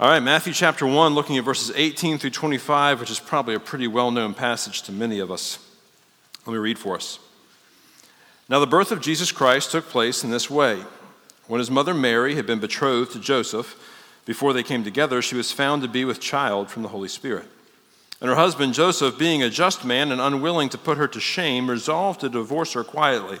All right, Matthew chapter 1, looking at verses 18 through 25, which is probably a pretty well known passage to many of us. Let me read for us. Now, the birth of Jesus Christ took place in this way. When his mother Mary had been betrothed to Joseph, before they came together, she was found to be with child from the Holy Spirit. And her husband Joseph, being a just man and unwilling to put her to shame, resolved to divorce her quietly.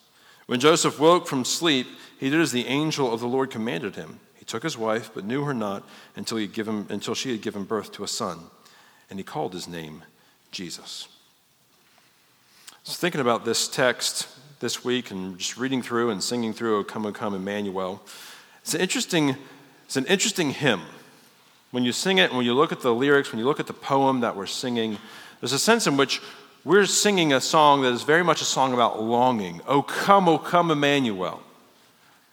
When Joseph woke from sleep, he did as the angel of the Lord commanded him. He took his wife, but knew her not until, he given, until she had given birth to a son, and he called his name Jesus. Was thinking about this text this week and just reading through and singing through O Come, O Come, Emmanuel. It's an interesting, it's an interesting hymn. When you sing it, when you look at the lyrics, when you look at the poem that we're singing, there's a sense in which we're singing a song that is very much a song about longing. Oh, come, oh, come, Emmanuel.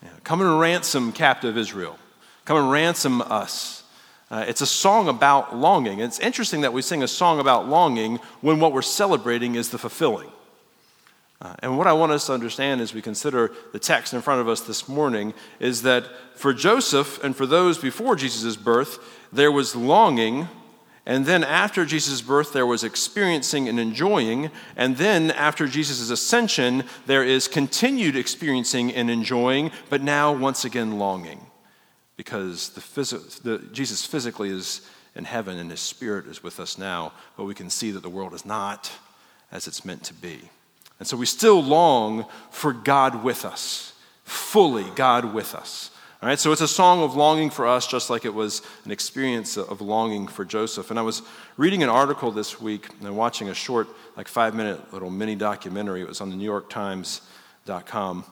Yeah, come and ransom captive Israel. Come and ransom us. Uh, it's a song about longing. It's interesting that we sing a song about longing when what we're celebrating is the fulfilling. Uh, and what I want us to understand as we consider the text in front of us this morning is that for Joseph and for those before Jesus' birth, there was longing and then after Jesus' birth, there was experiencing and enjoying. And then after Jesus' ascension, there is continued experiencing and enjoying, but now once again longing. Because the phys- the, Jesus physically is in heaven and his spirit is with us now, but we can see that the world is not as it's meant to be. And so we still long for God with us, fully God with us. All right, so it's a song of longing for us, just like it was an experience of longing for Joseph. And I was reading an article this week and watching a short, like five minute little mini documentary. It was on the New York Times.com.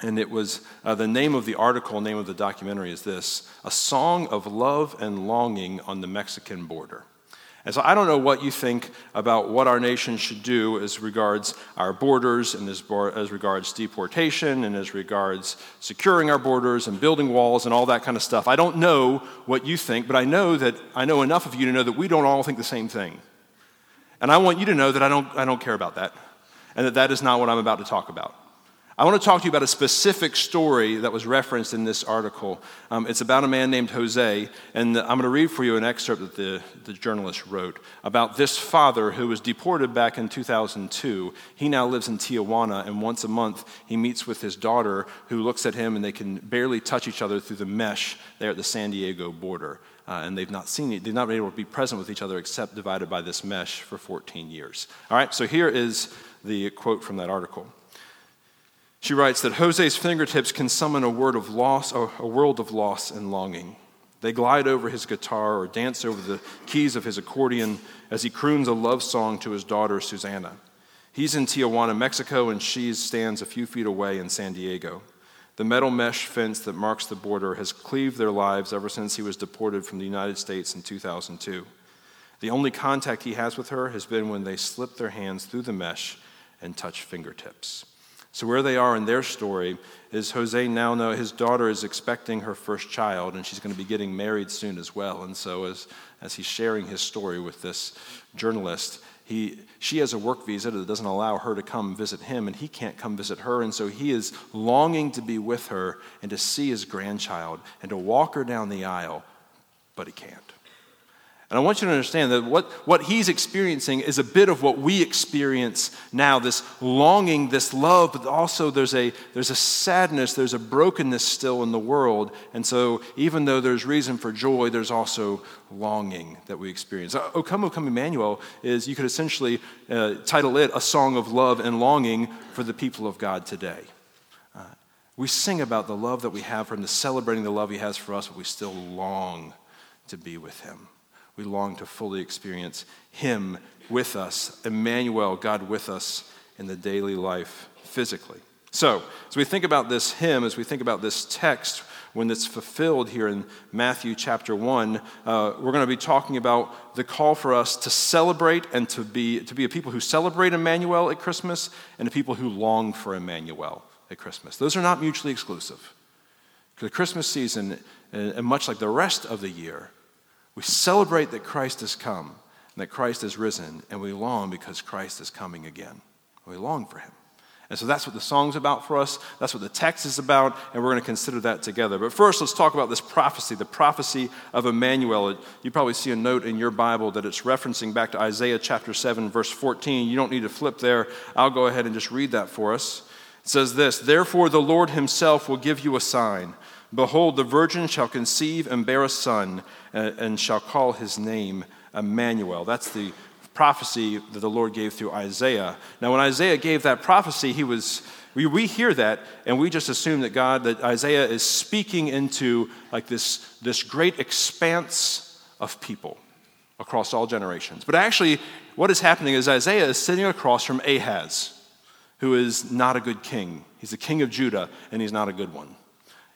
And it was uh, the name of the article, name of the documentary is this A Song of Love and Longing on the Mexican Border. And so I don't know what you think about what our nation should do as regards our borders and as, as regards deportation and as regards securing our borders and building walls and all that kind of stuff. I don't know what you think, but I know that I know enough of you to know that we don't all think the same thing. And I want you to know that I don't, I don't care about that and that that is not what I'm about to talk about. I want to talk to you about a specific story that was referenced in this article. Um, it's about a man named Jose, and I'm going to read for you an excerpt that the, the journalist wrote about this father who was deported back in 2002. He now lives in Tijuana, and once a month he meets with his daughter, who looks at him, and they can barely touch each other through the mesh there at the San Diego border. Uh, and they've not seen it, they've not been able to be present with each other except divided by this mesh for 14 years. All right, so here is the quote from that article. She writes that Jose's fingertips can summon a word of loss, a world of loss and longing. They glide over his guitar or dance over the keys of his accordion as he croons a love song to his daughter, Susanna. He's in Tijuana, Mexico, and she stands a few feet away in San Diego. The metal mesh fence that marks the border has cleaved their lives ever since he was deported from the United States in 2002. The only contact he has with her has been when they slip their hands through the mesh and touch fingertips. So, where they are in their story is Jose now know his daughter is expecting her first child, and she's going to be getting married soon as well. And so, as, as he's sharing his story with this journalist, he, she has a work visa that doesn't allow her to come visit him, and he can't come visit her. And so, he is longing to be with her and to see his grandchild and to walk her down the aisle, but he can't. And I want you to understand that what, what he's experiencing is a bit of what we experience now this longing, this love, but also there's a, there's a sadness, there's a brokenness still in the world. And so, even though there's reason for joy, there's also longing that we experience. O Come, O Come Emmanuel is, you could essentially uh, title it A Song of Love and Longing for the people of God today. Uh, we sing about the love that we have for him, the celebrating the love he has for us, but we still long to be with him we long to fully experience Him with us, Emmanuel, God with us in the daily life physically. So, as we think about this hymn, as we think about this text, when it's fulfilled here in Matthew chapter 1, uh, we're going to be talking about the call for us to celebrate and to be, to be a people who celebrate Emmanuel at Christmas and a people who long for Emmanuel at Christmas. Those are not mutually exclusive. The Christmas season, and much like the rest of the year, we celebrate that Christ has come and that Christ has risen, and we long because Christ is coming again. We long for him. And so that's what the song's about for us. That's what the text is about, and we're going to consider that together. But first, let's talk about this prophecy, the prophecy of Emmanuel. You probably see a note in your Bible that it's referencing back to Isaiah chapter 7, verse 14. You don't need to flip there. I'll go ahead and just read that for us. It says this Therefore, the Lord himself will give you a sign. Behold, the virgin shall conceive and bear a son, uh, and shall call his name Emmanuel. That's the prophecy that the Lord gave through Isaiah. Now, when Isaiah gave that prophecy, he was we, we hear that and we just assume that God, that Isaiah is speaking into like this, this great expanse of people across all generations. But actually, what is happening is Isaiah is sitting across from Ahaz, who is not a good king. He's the king of Judah, and he's not a good one.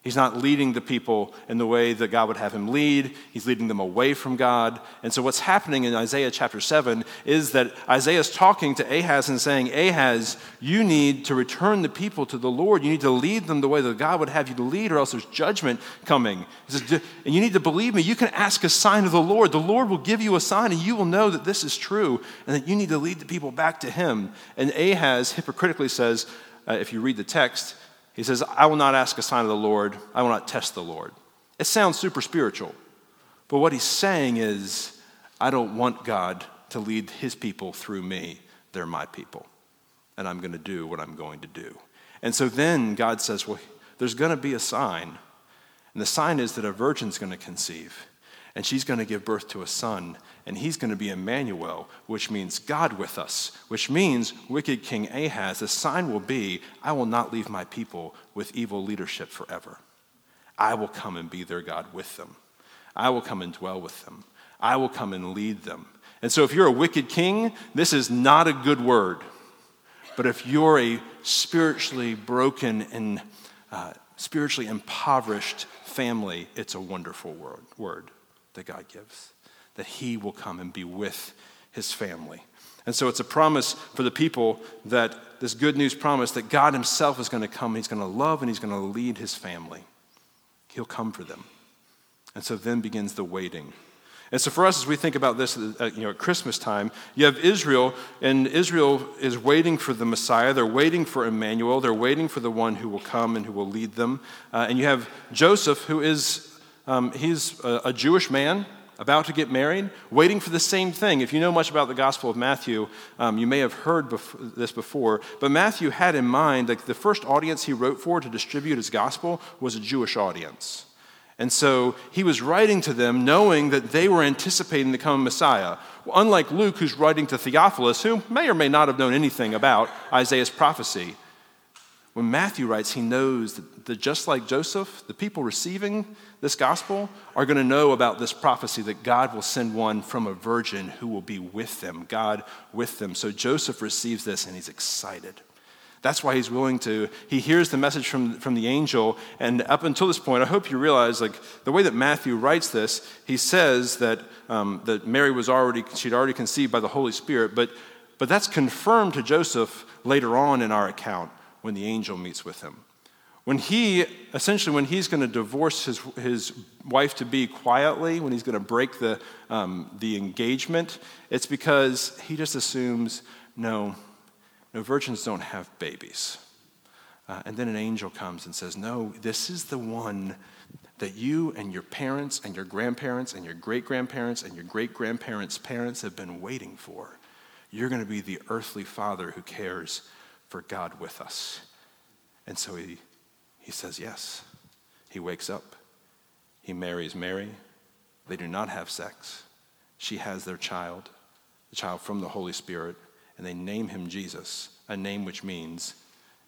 He's not leading the people in the way that God would have him lead. He's leading them away from God. And so, what's happening in Isaiah chapter 7 is that Isaiah is talking to Ahaz and saying, Ahaz, you need to return the people to the Lord. You need to lead them the way that God would have you to lead, or else there's judgment coming. He Says, and you need to believe me. You can ask a sign of the Lord. The Lord will give you a sign, and you will know that this is true, and that you need to lead the people back to him. And Ahaz hypocritically says, uh, if you read the text, he says, I will not ask a sign of the Lord, I will not test the Lord. It sounds super spiritual, but what he's saying is, I don't want God to lead his people through me. They're my people, and I'm going to do what I'm going to do. And so then God says, Well, there's going to be a sign, and the sign is that a virgin's going to conceive and she's going to give birth to a son, and he's going to be Emmanuel, which means God with us, which means wicked King Ahaz, the sign will be, I will not leave my people with evil leadership forever. I will come and be their God with them. I will come and dwell with them. I will come and lead them. And so, if you're a wicked king, this is not a good word. But if you're a spiritually broken and uh, spiritually impoverished family, it's a wonderful word. That God gives, that He will come and be with His family. And so it's a promise for the people that this good news promise that God Himself is going to come, He's going to love, and He's going to lead His family. He'll come for them. And so then begins the waiting. And so for us, as we think about this at, you know, at Christmas time, you have Israel, and Israel is waiting for the Messiah. They're waiting for Emmanuel. They're waiting for the one who will come and who will lead them. Uh, and you have Joseph, who is um, he's a, a, Jewish man about to get married, waiting for the same thing. If you know much about the Gospel of Matthew, um, you may have heard bef- this before, but Matthew had in mind that the first audience he wrote for to distribute his gospel was a Jewish audience. And so he was writing to them knowing that they were anticipating the coming Messiah. Unlike Luke, who's writing to Theophilus, who may or may not have known anything about Isaiah's prophecy. When Matthew writes, he knows that, that just like Joseph, the people receiving this gospel are going to know about this prophecy that God will send one from a virgin who will be with them, God with them. So Joseph receives this and he's excited. That's why he's willing to, he hears the message from, from the angel. And up until this point, I hope you realize, like, the way that Matthew writes this, he says that, um, that Mary was already, she'd already conceived by the Holy Spirit, but, but that's confirmed to Joseph later on in our account when the angel meets with him. When he, essentially, when he's going to divorce his, his wife to be quietly, when he's going to break the, um, the engagement, it's because he just assumes, no, no, virgins don't have babies. Uh, and then an angel comes and says, no, this is the one that you and your parents and your grandparents and your great grandparents and your great grandparents' parents have been waiting for. You're going to be the earthly father who cares for God with us. And so he, he says yes. He wakes up. He marries Mary. They do not have sex. She has their child, the child from the Holy Spirit, and they name him Jesus, a name which means,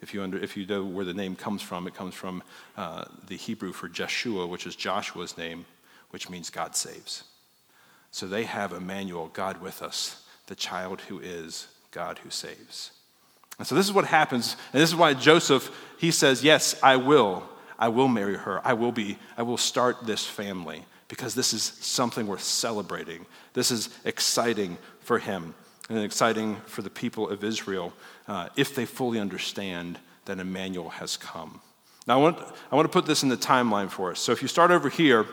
if you, under, if you know where the name comes from, it comes from uh, the Hebrew for Jeshua, which is Joshua's name, which means God saves. So they have Emmanuel, God with us, the child who is God who saves. And so this is what happens, and this is why Joseph, he says, Yes, I will. I will marry her. I will be, I will start this family because this is something worth celebrating. This is exciting for him and exciting for the people of Israel uh, if they fully understand that Emmanuel has come. Now, I want, I want to put this in the timeline for us. So, if you start over here,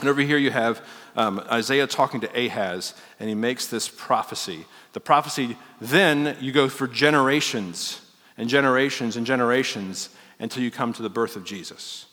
and over here you have um, Isaiah talking to Ahaz, and he makes this prophecy. The prophecy, then you go for generations and generations and generations until you come to the birth of Jesus.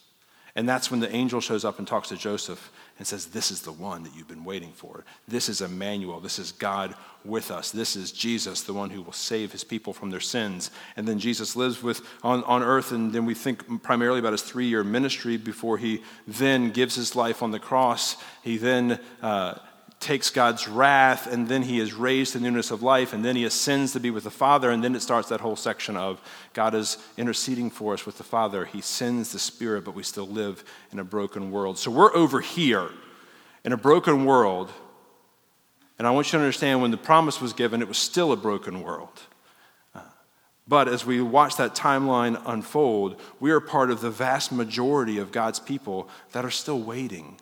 And that's when the angel shows up and talks to Joseph and says, This is the one that you've been waiting for. This is Emmanuel. This is God with us. This is Jesus, the one who will save his people from their sins. And then Jesus lives with on, on earth, and then we think primarily about his three year ministry before he then gives his life on the cross. He then uh, takes God's wrath, and then he is raised to newness of life, and then he ascends to be with the Father, and then it starts that whole section of God is interceding for us with the Father. He sends the Spirit, but we still live in a broken world. So we're over here in a broken world, and I want you to understand when the promise was given, it was still a broken world. Uh, but as we watch that timeline unfold, we are part of the vast majority of God's people that are still waiting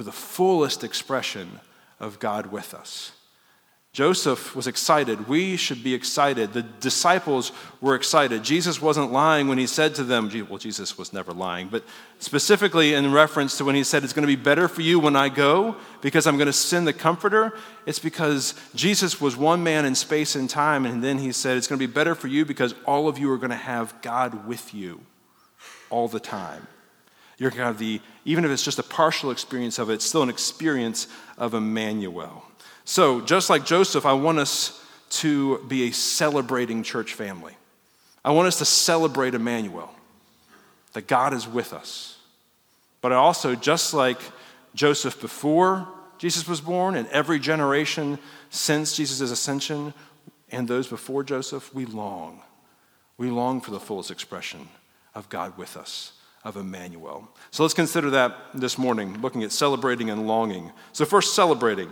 for the fullest expression of God with us. Joseph was excited. We should be excited. The disciples were excited. Jesus wasn't lying when he said to them, well, Jesus was never lying, but specifically in reference to when he said, It's going to be better for you when I go because I'm going to send the Comforter. It's because Jesus was one man in space and time, and then he said, It's going to be better for you because all of you are going to have God with you all the time. You're going to have the, even if it's just a partial experience of it, it's still an experience of Emmanuel. So, just like Joseph, I want us to be a celebrating church family. I want us to celebrate Emmanuel, that God is with us. But I also, just like Joseph before Jesus was born, and every generation since Jesus' ascension, and those before Joseph, we long. We long for the fullest expression of God with us of Emmanuel. So let's consider that this morning, looking at celebrating and longing. So, first, celebrating.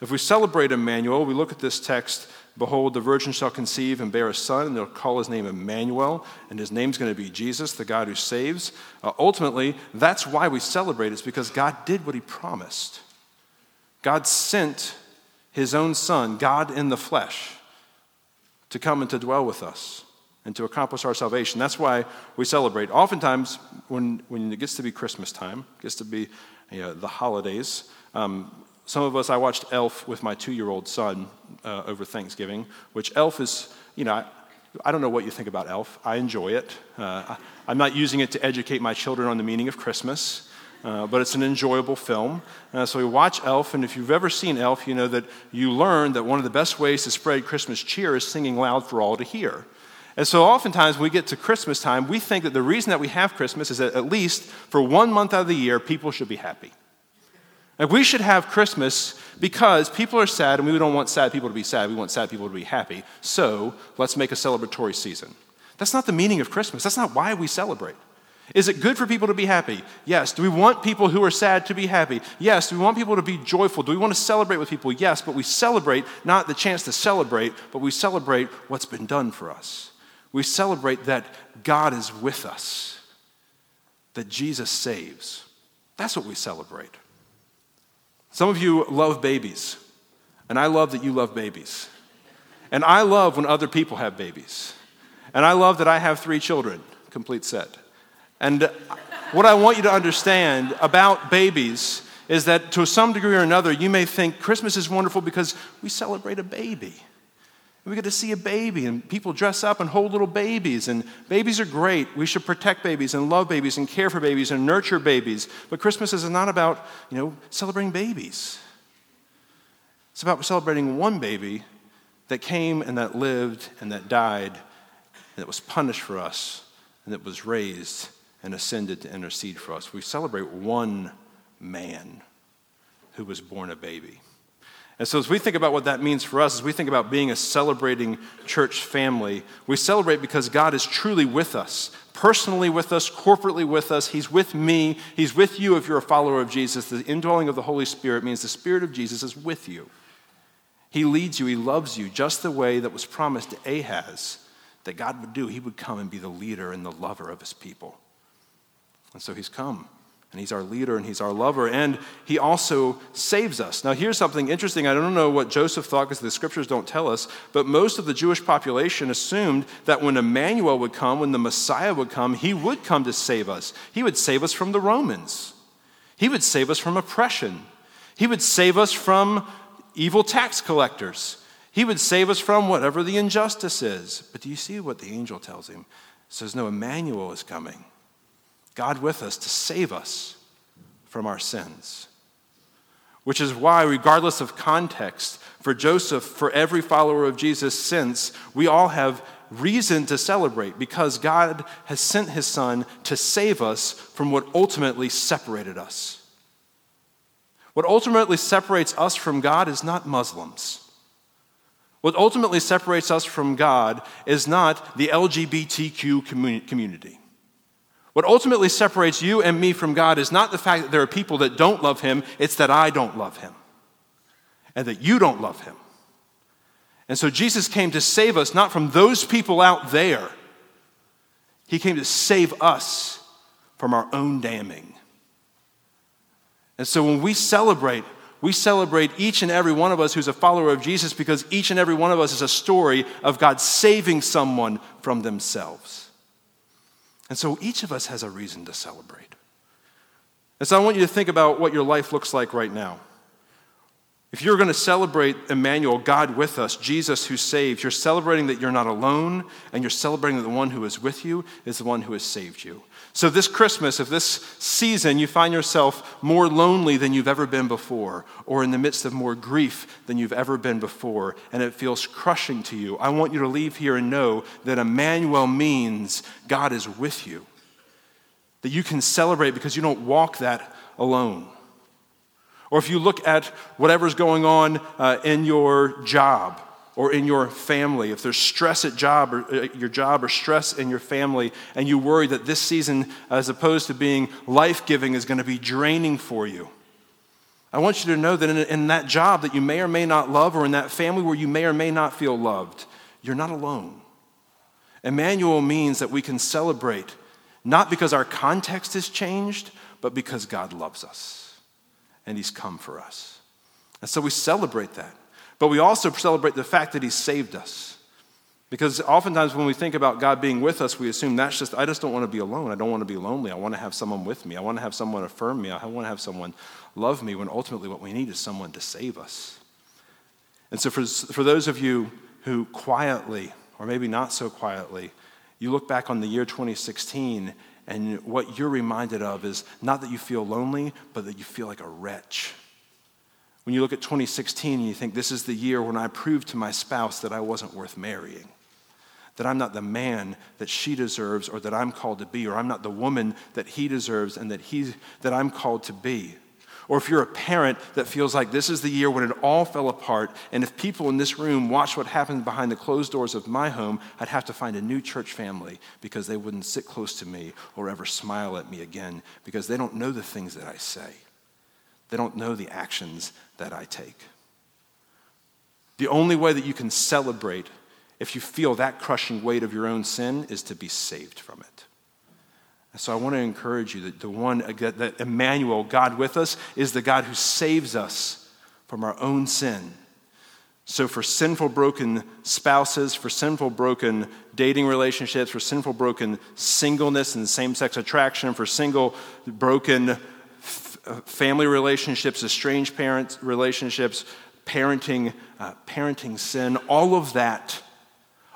If we celebrate Emmanuel, we look at this text Behold, the virgin shall conceive and bear a son, and they'll call his name Emmanuel, and his name's going to be Jesus, the God who saves. Uh, ultimately, that's why we celebrate, it's because God did what he promised. God sent his own son, God in the flesh, to come and to dwell with us and to accomplish our salvation. That's why we celebrate. Oftentimes, when, when it gets to be Christmas time, gets to be you know, the holidays, um, some of us, I watched Elf with my two year old son uh, over Thanksgiving, which Elf is, you know, I, I, don't know what you think about Elf. I enjoy it. Uh, I, am not using it to educate my children on the meaning of Christmas. Uh, but it's an enjoyable film. Uh, so we watch Elf, and if you've ever seen Elf, you know that you learn that one of the best ways to spread Christmas cheer is singing loud for all to hear. And so oftentimes we get to Christmas time, we think that the reason that we have Christmas is that at least for one month out of the year, people should be happy. Like we should have Christmas because people are sad and we don't want sad people to be sad. We want sad people to be happy. So let's make a celebratory season. That's not the meaning of Christmas. That's not why we celebrate. Is it good for people to be happy? Yes. Do we want people who are sad to be happy? Yes. Do we want people to be joyful? Do we want to celebrate with people? Yes. But we celebrate not the chance to celebrate, but we celebrate what's been done for us. We celebrate that God is with us, that Jesus saves. That's what we celebrate. Some of you love babies, and I love that you love babies. And I love when other people have babies. And I love that I have three children, complete set. And what I want you to understand about babies is that to some degree or another, you may think Christmas is wonderful because we celebrate a baby. We get to see a baby, and people dress up and hold little babies. And babies are great. We should protect babies and love babies and care for babies and nurture babies. But Christmas is not about, you know, celebrating babies. It's about celebrating one baby that came and that lived and that died and that was punished for us and that was raised and ascended to intercede for us. We celebrate one man who was born a baby. And so, as we think about what that means for us, as we think about being a celebrating church family, we celebrate because God is truly with us, personally with us, corporately with us. He's with me, He's with you if you're a follower of Jesus. The indwelling of the Holy Spirit means the Spirit of Jesus is with you. He leads you, He loves you, just the way that was promised to Ahaz that God would do. He would come and be the leader and the lover of His people. And so he's come. And he's our leader and he's our lover. And he also saves us. Now, here's something interesting. I don't know what Joseph thought because the scriptures don't tell us, but most of the Jewish population assumed that when Emmanuel would come, when the Messiah would come, he would come to save us. He would save us from the Romans, he would save us from oppression, he would save us from evil tax collectors. He would save us from whatever the injustice is. But do you see what the angel tells him? It says, No, Emmanuel is coming. God with us to save us from our sins. Which is why, regardless of context, for Joseph, for every follower of Jesus since, we all have reason to celebrate because God has sent his son to save us from what ultimately separated us. What ultimately separates us from God is not Muslims. What ultimately separates us from God is not the LGBTQ community. What ultimately separates you and me from God is not the fact that there are people that don't love Him, it's that I don't love Him and that you don't love Him. And so Jesus came to save us not from those people out there, He came to save us from our own damning. And so when we celebrate, we celebrate each and every one of us who's a follower of Jesus because each and every one of us is a story of God saving someone from themselves. And so each of us has a reason to celebrate. And so I want you to think about what your life looks like right now. If you're going to celebrate Emmanuel, God with us, Jesus who saves, you're celebrating that you're not alone, and you're celebrating that the one who is with you is the one who has saved you. So, this Christmas, if this season you find yourself more lonely than you've ever been before, or in the midst of more grief than you've ever been before, and it feels crushing to you, I want you to leave here and know that Emmanuel means God is with you. That you can celebrate because you don't walk that alone. Or if you look at whatever's going on uh, in your job, or in your family, if there's stress at job or uh, your job or stress in your family, and you worry that this season, as opposed to being life giving, is going to be draining for you, I want you to know that in, in that job that you may or may not love, or in that family where you may or may not feel loved, you're not alone. Emmanuel means that we can celebrate not because our context has changed, but because God loves us and He's come for us. And so we celebrate that. But we also celebrate the fact that He saved us. Because oftentimes when we think about God being with us, we assume that's just, I just don't want to be alone. I don't want to be lonely. I want to have someone with me. I want to have someone affirm me. I want to have someone love me, when ultimately what we need is someone to save us. And so for, for those of you who quietly, or maybe not so quietly, you look back on the year 2016 and what you're reminded of is not that you feel lonely, but that you feel like a wretch when you look at 2016 and you think, this is the year when I proved to my spouse that I wasn't worth marrying, that I'm not the man that she deserves or that I'm called to be, or I'm not the woman that he deserves and that, he, that I'm called to be. Or if you're a parent that feels like this is the year when it all fell apart, and if people in this room watch what happens behind the closed doors of my home, I'd have to find a new church family because they wouldn't sit close to me or ever smile at me again because they don't know the things that I say. They don't know the actions that I take. The only way that you can celebrate if you feel that crushing weight of your own sin is to be saved from it. And so I want to encourage you that the one, that Emmanuel, God with us, is the God who saves us from our own sin. So, for sinful, broken spouses, for sinful, broken dating relationships, for sinful, broken singleness and same sex attraction, for single, broken family relationships, estranged parent relationships, parenting, uh, parenting sin, all of that,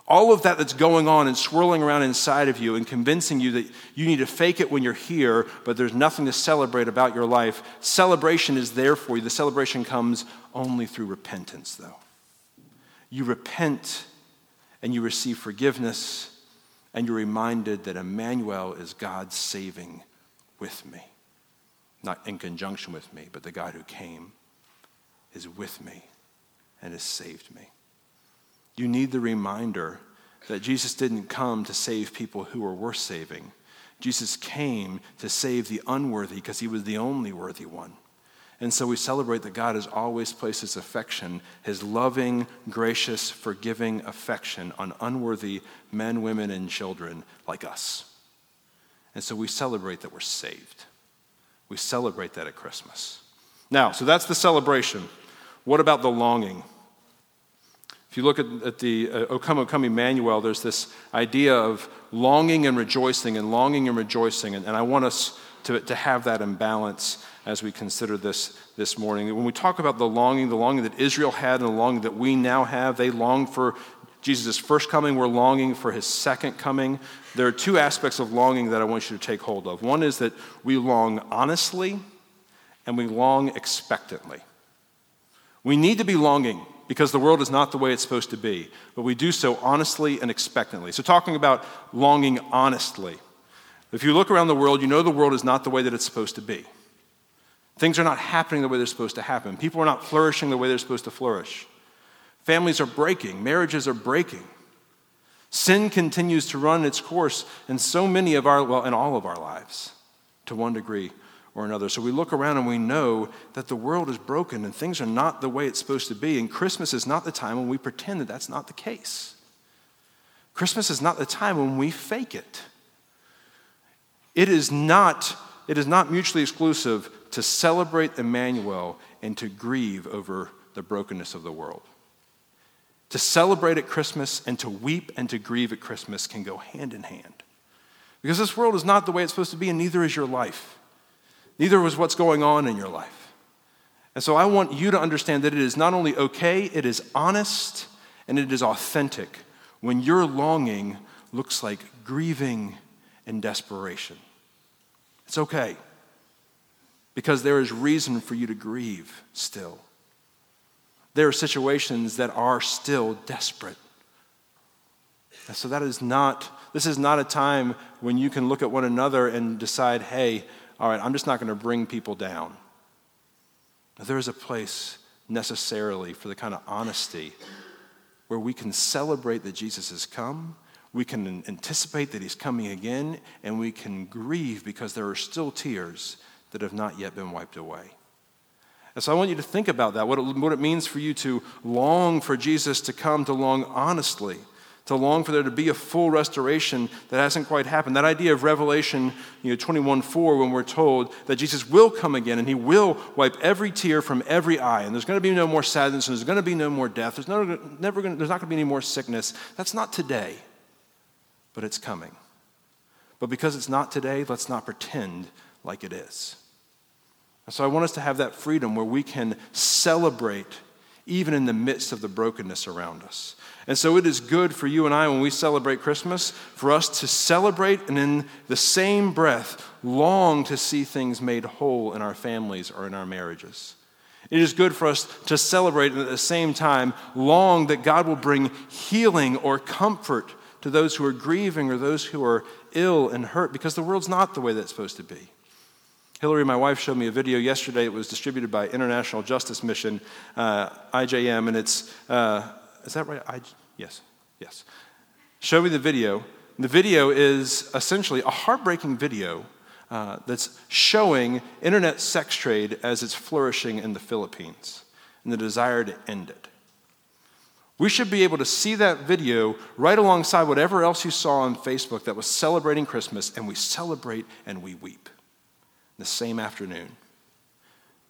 all of that that's going on and swirling around inside of you and convincing you that you need to fake it when you're here, but there's nothing to celebrate about your life. Celebration is there for you. The celebration comes only through repentance, though. You repent and you receive forgiveness, and you're reminded that Emmanuel is God saving with me not in conjunction with me, but the God who came is with me and has saved me. You need the reminder that Jesus didn't come to save people who were worth saving. Jesus came to save the unworthy because he was the only worthy one. And so we celebrate that God has always placed his affection, his loving, gracious, forgiving affection on unworthy men, women, and children like us. And so we celebrate that we're saved. We celebrate that at Christmas. Now, so that's the celebration. What about the longing? If you look at, at the uh, O Come, O Come Emmanuel, there's this idea of longing and rejoicing and longing and rejoicing. And, and I want us to, to have that in balance as we consider this this morning. When we talk about the longing, the longing that Israel had and the longing that we now have, they longed for Jesus' first coming, we're longing for his second coming. There are two aspects of longing that I want you to take hold of. One is that we long honestly and we long expectantly. We need to be longing because the world is not the way it's supposed to be, but we do so honestly and expectantly. So, talking about longing honestly, if you look around the world, you know the world is not the way that it's supposed to be. Things are not happening the way they're supposed to happen. People are not flourishing the way they're supposed to flourish. Families are breaking, marriages are breaking. Sin continues to run its course in so many of our, well, in all of our lives to one degree or another. So we look around and we know that the world is broken and things are not the way it's supposed to be. And Christmas is not the time when we pretend that that's not the case. Christmas is not the time when we fake it. It is not, it is not mutually exclusive to celebrate Emmanuel and to grieve over the brokenness of the world. To celebrate at Christmas and to weep and to grieve at Christmas can go hand in hand. Because this world is not the way it's supposed to be, and neither is your life. Neither was what's going on in your life. And so I want you to understand that it is not only okay, it is honest, and it is authentic when your longing looks like grieving and desperation. It's okay because there is reason for you to grieve still. There are situations that are still desperate. And so that is not, this is not a time when you can look at one another and decide, hey, all right, I'm just not going to bring people down. There is a place necessarily for the kind of honesty where we can celebrate that Jesus has come, we can anticipate that he's coming again, and we can grieve because there are still tears that have not yet been wiped away. And so I want you to think about that, what it, what it means for you to long for Jesus to come, to long honestly, to long for there to be a full restoration that hasn't quite happened. That idea of Revelation you know, 21 4, when we're told that Jesus will come again and he will wipe every tear from every eye, and there's going to be no more sadness, and there's going to be no more death, there's, no, never going, there's not going to be any more sickness. That's not today, but it's coming. But because it's not today, let's not pretend like it is. So I want us to have that freedom where we can celebrate even in the midst of the brokenness around us. And so it is good for you and I when we celebrate Christmas for us to celebrate and in the same breath long to see things made whole in our families or in our marriages. It is good for us to celebrate and at the same time long that God will bring healing or comfort to those who are grieving or those who are ill and hurt because the world's not the way that it's supposed to be. Hillary, my wife, showed me a video yesterday. It was distributed by International Justice Mission, uh, IJM, and it's, uh, is that right? I, yes, yes. Show me the video. The video is essentially a heartbreaking video uh, that's showing internet sex trade as it's flourishing in the Philippines and the desire to end it. We should be able to see that video right alongside whatever else you saw on Facebook that was celebrating Christmas, and we celebrate and we weep the same afternoon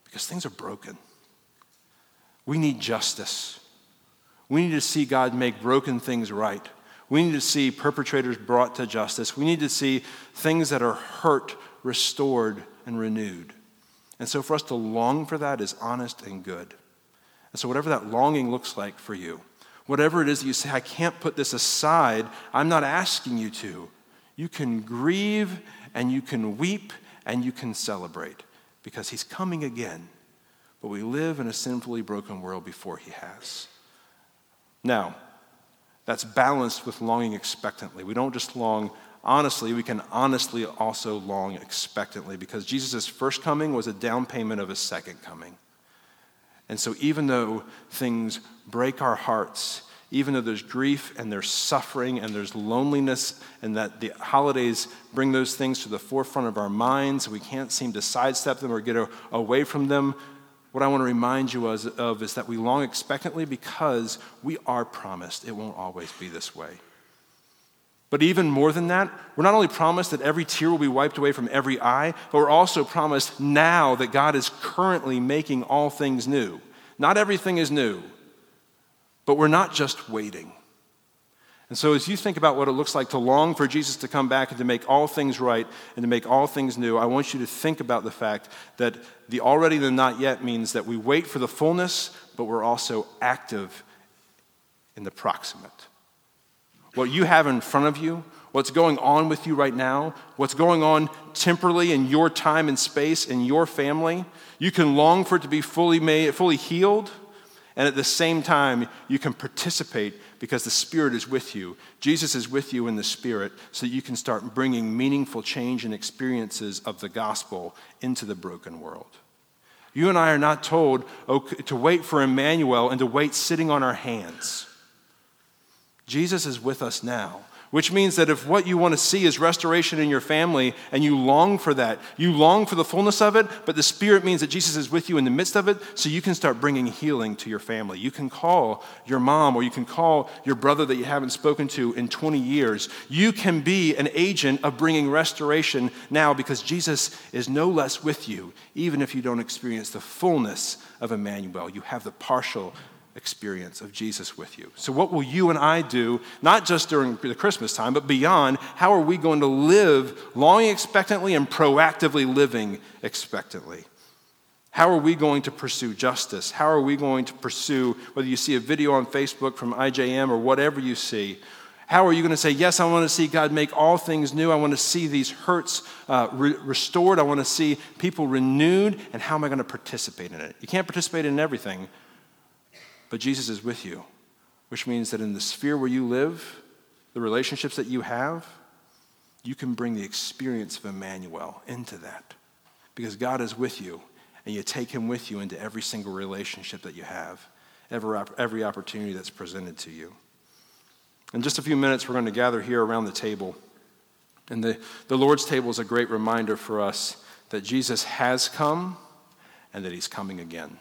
because things are broken. We need justice. We need to see God make broken things right. We need to see perpetrators brought to justice. We need to see things that are hurt restored and renewed. And so, for us to long for that is honest and good. And so, whatever that longing looks like for you, whatever it is that you say, I can't put this aside, I'm not asking you to. You can grieve and you can weep and you can celebrate because he's coming again. But we live in a sinfully broken world before he has. Now, that's balanced with longing expectantly. We don't just long honestly, we can honestly also long expectantly because Jesus' first coming was a down payment of his second coming. And so, even though things break our hearts, even though there's grief and there's suffering and there's loneliness, and that the holidays bring those things to the forefront of our minds, we can't seem to sidestep them or get away from them. What I want to remind you of is that we long expectantly because we are promised it won't always be this way. But even more than that, we're not only promised that every tear will be wiped away from every eye, but we're also promised now that God is currently making all things new. Not everything is new, but we're not just waiting. And so, as you think about what it looks like to long for Jesus to come back and to make all things right and to make all things new, I want you to think about the fact that the already the not yet means that we wait for the fullness, but we're also active in the proximate. What you have in front of you, what's going on with you right now, what's going on temporally in your time and space, in your family, you can long for it to be fully made, fully healed, and at the same time, you can participate because the Spirit is with you. Jesus is with you in the Spirit so that you can start bringing meaningful change and experiences of the gospel into the broken world. You and I are not told oh, to wait for Emmanuel and to wait sitting on our hands. Jesus is with us now. Which means that if what you want to see is restoration in your family and you long for that, you long for the fullness of it, but the Spirit means that Jesus is with you in the midst of it, so you can start bringing healing to your family. You can call your mom or you can call your brother that you haven't spoken to in 20 years. You can be an agent of bringing restoration now because Jesus is no less with you, even if you don't experience the fullness of Emmanuel. You have the partial experience of Jesus with you. So, what will you and I do, not just during the Christmas time, but beyond? How are we going to live longing expectantly and proactively living expectantly? How are we going to pursue justice? How are we going to pursue, whether you see a video on Facebook from IJM or whatever you see, how are you going to say, Yes, I want to see God make all things new. I want to see these hurts uh, re- restored. I want to see people renewed. And how am I going to participate in it? You can't participate in everything, but Jesus is with you, which means that in the sphere where you live, the relationships that you have, you can bring the experience of Emmanuel into that. Because God is with you, and you take him with you into every single relationship that you have, every, every opportunity that's presented to you. In just a few minutes, we're going to gather here around the table. And the, the Lord's table is a great reminder for us that Jesus has come and that he's coming again.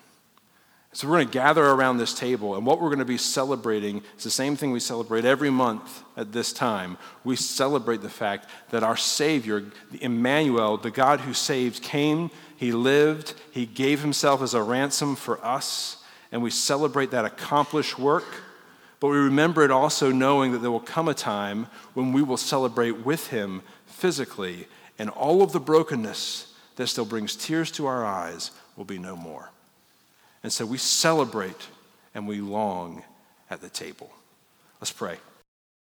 So we're going to gather around this table, and what we're going to be celebrating is the same thing we celebrate every month at this time. We celebrate the fact that our Savior, Emmanuel, the God who saves, came, He lived, He gave Himself as a ransom for us, and we celebrate that accomplished work. But we remember it also knowing that there will come a time when we will celebrate with Him physically, and all of the brokenness that still brings tears to our eyes will be no more. And so we celebrate and we long at the table. Let's pray.